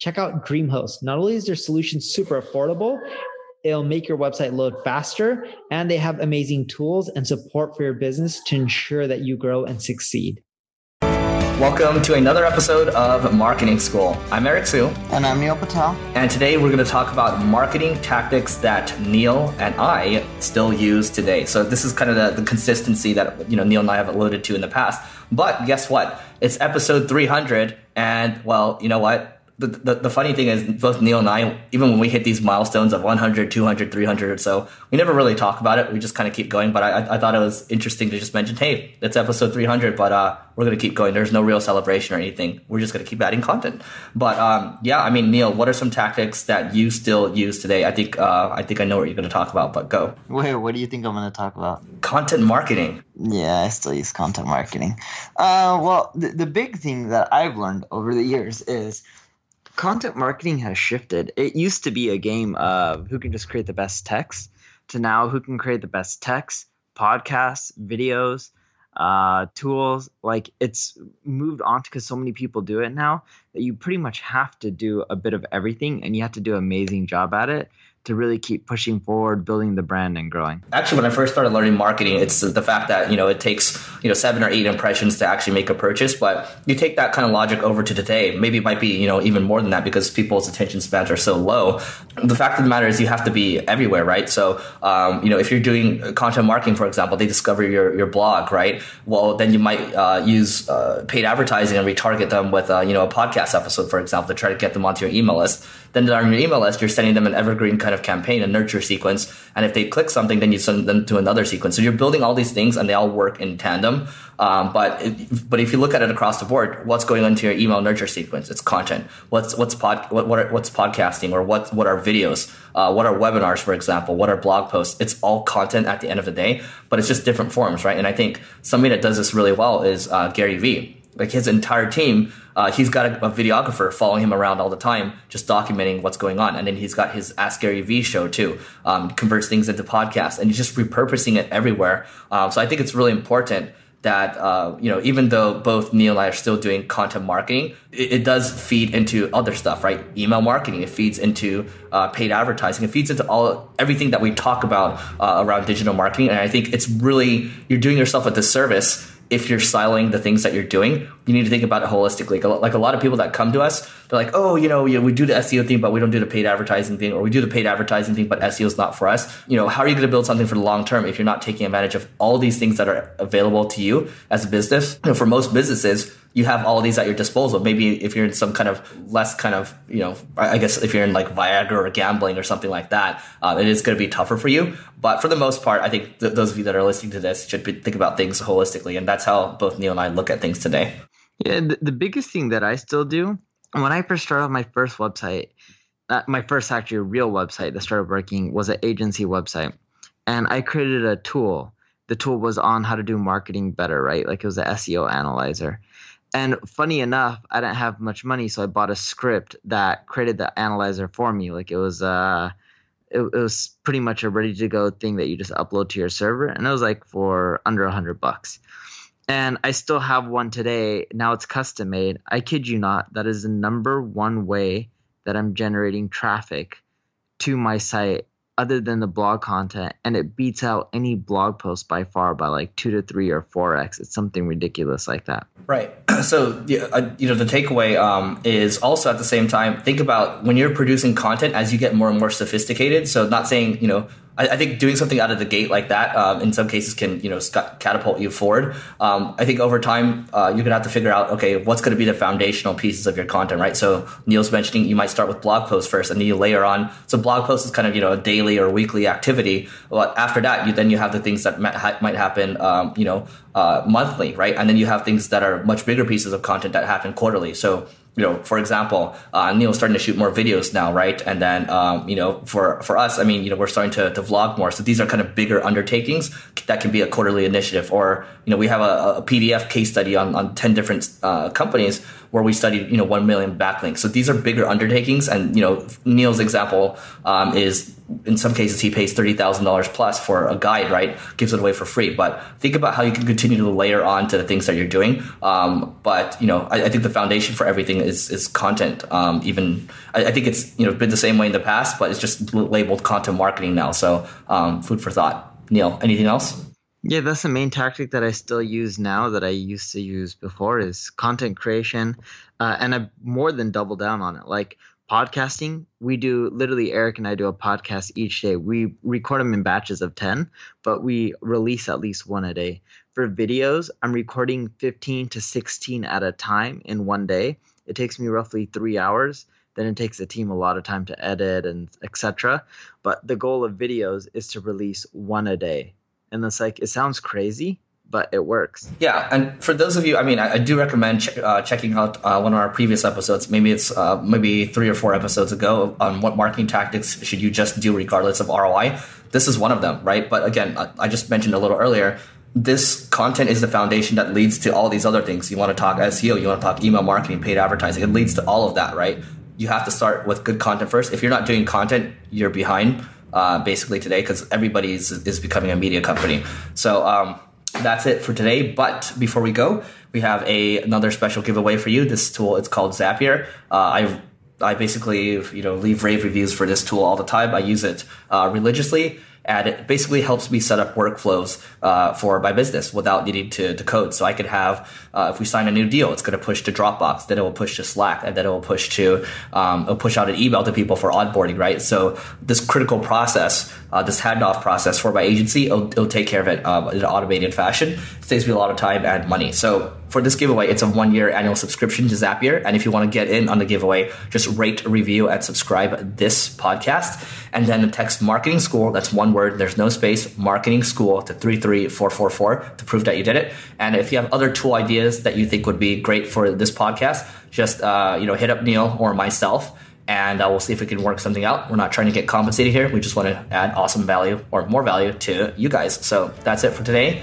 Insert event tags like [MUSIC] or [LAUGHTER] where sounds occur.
Check out DreamHost. Not only is their solution super affordable, it'll make your website load faster, and they have amazing tools and support for your business to ensure that you grow and succeed. Welcome to another episode of Marketing School. I'm Eric Siu. And I'm Neil Patel. And today we're going to talk about marketing tactics that Neil and I still use today. So this is kind of the, the consistency that you know Neil and I have alluded to in the past. But guess what? It's episode 300, and well, you know what? The, the, the, funny thing is both neil and i even when we hit these milestones of 100 200 300 or so we never really talk about it. We just kind of keep going. But I, I thought it was interesting to just mention hey it's episode 300 but uh, we're going to keep going. There's no real celebration or anything. We're just going to keep adding content. But um, yeah i mean neil what are some tactics that you still use today? I think uh, i think i know what you're going to talk about but go. Wait what do you think i'm going to talk about? Content marketing. Yeah i still use content marketing. Uh, well the, the big thing that i've learned over the years is content marketing has shifted. It used to be a game of who can just create the best text to now who can create the best text, podcasts, videos, uh, tools. Like it's moved on because so many people do it now that you pretty much have to do a bit of everything and you have to do an amazing job at it to really keep pushing forward, building the brand and growing? Actually, when I first started learning marketing, it's the fact that, you know, it takes, you know, seven or eight impressions to actually make a purchase. But you take that kind of logic over to today, maybe it might be, you know, even more than that because people's attention spans are so low. The fact of the matter is you have to be everywhere, right? So, um, you know, if you're doing content marketing, for example, they discover your, your blog, right? Well, then you might uh, use uh, paid advertising and retarget them with, uh, you know, a podcast episode, for example, to try to get them onto your email list. Then on your email list, you're sending them an evergreen kind of campaign, a nurture sequence. And if they click something, then you send them to another sequence. So you're building all these things and they all work in tandem. Um, but it, but if you look at it across the board, what's going into your email nurture sequence? It's content. What's what's pod what, what are, what's podcasting or what what are videos? Uh, what are webinars, for example? What are blog posts? It's all content at the end of the day, but it's just different forms, right? And I think somebody that does this really well is uh, Gary Vee like his entire team uh, he's got a, a, videographer following him around all the time just documenting what's going on. And then he's got his ask gary v show too um, converts things into podcasts and he's just repurposing it everywhere. Um, so i think it's really important that uh, you know even though both neil and i are still doing content marketing it, it does feed into other stuff right? Email marketing it feeds into uh, paid advertising it feeds into all everything that we talk about uh, around digital marketing. And i think it's really you're doing yourself a disservice if you're siloing the things that you're doing, you need to think about it holistically. Like a lot of people that come to us, they're like, oh, you know, we do the SEO thing, but we don't do the paid advertising thing, or we do the paid advertising thing, but SEO is not for us. You know, how are you going to build something for the long term if you're not taking advantage of all these things that are available to you as a business? You know, for most businesses, you have all these at your disposal. Maybe if you're in some kind of less kind of, you know, I guess if you're in like Viagra or gambling or something like that, uh, it is going to be tougher for you. But for the most part, I think th- those of you that are listening to this should be, think about things holistically. And that's how both Neil and I look at things today. Yeah, the, the biggest thing that I still do when I first started my first website, uh, my first actually real website that started working was an agency website. And I created a tool. The tool was on how to do marketing better, right? Like it was an SEO analyzer. And funny enough, I didn't have much money, so I bought a script that created the analyzer for me. Like it was uh it, it was pretty much a ready to go thing that you just upload to your server and it was like for under a hundred bucks. And I still have one today. Now it's custom made. I kid you not, that is the number one way that I'm generating traffic to my site other than the blog content and it beats out any blog post by far by like two to three or four x it's something ridiculous like that right [CLEARS THROAT] so uh, you know the takeaway um, is also at the same time think about when you're producing content as you get more and more sophisticated so not saying you know I, I, think doing something out of the gate like that, um, in some cases, can you know catapult you forward. Um, I think over time, uh, you're gonna have to figure out, okay, what's gonna be the foundational pieces of your content, right? So Neil's mentioning you might start with blog posts first, and then you layer on. So blog post is kind of you know a daily or weekly activity. But after that, you then you have the things that might, ha- might happen, um, you know, uh, monthly, right? And then you have things that are much bigger pieces of content that happen quarterly. So you know, for example, uh, Neil's starting to shoot more videos now, right? And then, um, you know, for, for us, I mean, you know, we're starting to, to vlog more. So these are kind of bigger undertakings that can be a quarterly initiative. Or, you know, we have a, a PDF case study on, on 10 different uh, companies where we studied, you know, 1 million backlinks. So these are bigger undertakings. And, you know, Neil's example um, is in some cases he pays $30,000 plus for a guide, right? Gives it away for free. But think about how you can continue to layer on to the things that you're doing. Um, but, you know, I, I, think the foundation for everything is, is content. Um, even, I, I, think it's, you know, been the same way in the past, but it's just labeled content marketing now. So um, food for thought. Neil, anything else? Yeah, that's the main tactic that I still use now that I used to use before is content creation, uh, and I more than double down on it. Like podcasting, we do literally Eric and I do a podcast each day. We record them in batches of 10, but we release at least one a day. For videos, I'm recording 15 to 16 at a time in one day. It takes me roughly 3 hours. Then it takes the team a lot of time to edit and etc. But the goal of videos is to release one a day and it's like it sounds crazy but it works. Yeah, and for those of you, I mean, I, I do recommend ch- uh, checking out uh, one of our previous episodes. Maybe it's uh, maybe three or four episodes ago on what marketing tactics should you just do regardless of ROI. This is one of them, right? But again, I, I just mentioned a little earlier. This content is the foundation that leads to all these other things. You want to talk SEO, you want to talk email marketing, paid advertising. It leads to all of that, right? You have to start with good content first. If you're not doing content, you're behind uh, basically today because everybody is, is becoming a media company. So um, that's it for today. But before we go, we have a another special giveaway for you. This tool it's called Zapier. Uh, I I basically you know leave rave reviews for this tool all the time. I use it uh, religiously and it basically helps me set up workflows uh, for my business without needing to, to code. So I could have, uh, if we sign a new deal, it's going to push to Dropbox, then it will push to Slack, and then it will push to, um, it'll push out an email to people for onboarding, right? So this critical process, uh, this handoff process for my agency, it'll, it'll take care of it um, in an automated fashion. It saves me a lot of time and money. So for this giveaway, it's a one year annual subscription to Zapier. And if you want to get in on the giveaway, just rate, review, and subscribe this podcast. And then text marketing school, that's one word, there's no space, marketing school to 33444 to prove that you did it. And if you have other tool ideas that you think would be great for this podcast, just uh, you know hit up Neil or myself and uh, we'll see if we can work something out. We're not trying to get compensated here. We just want to add awesome value or more value to you guys. So that's it for today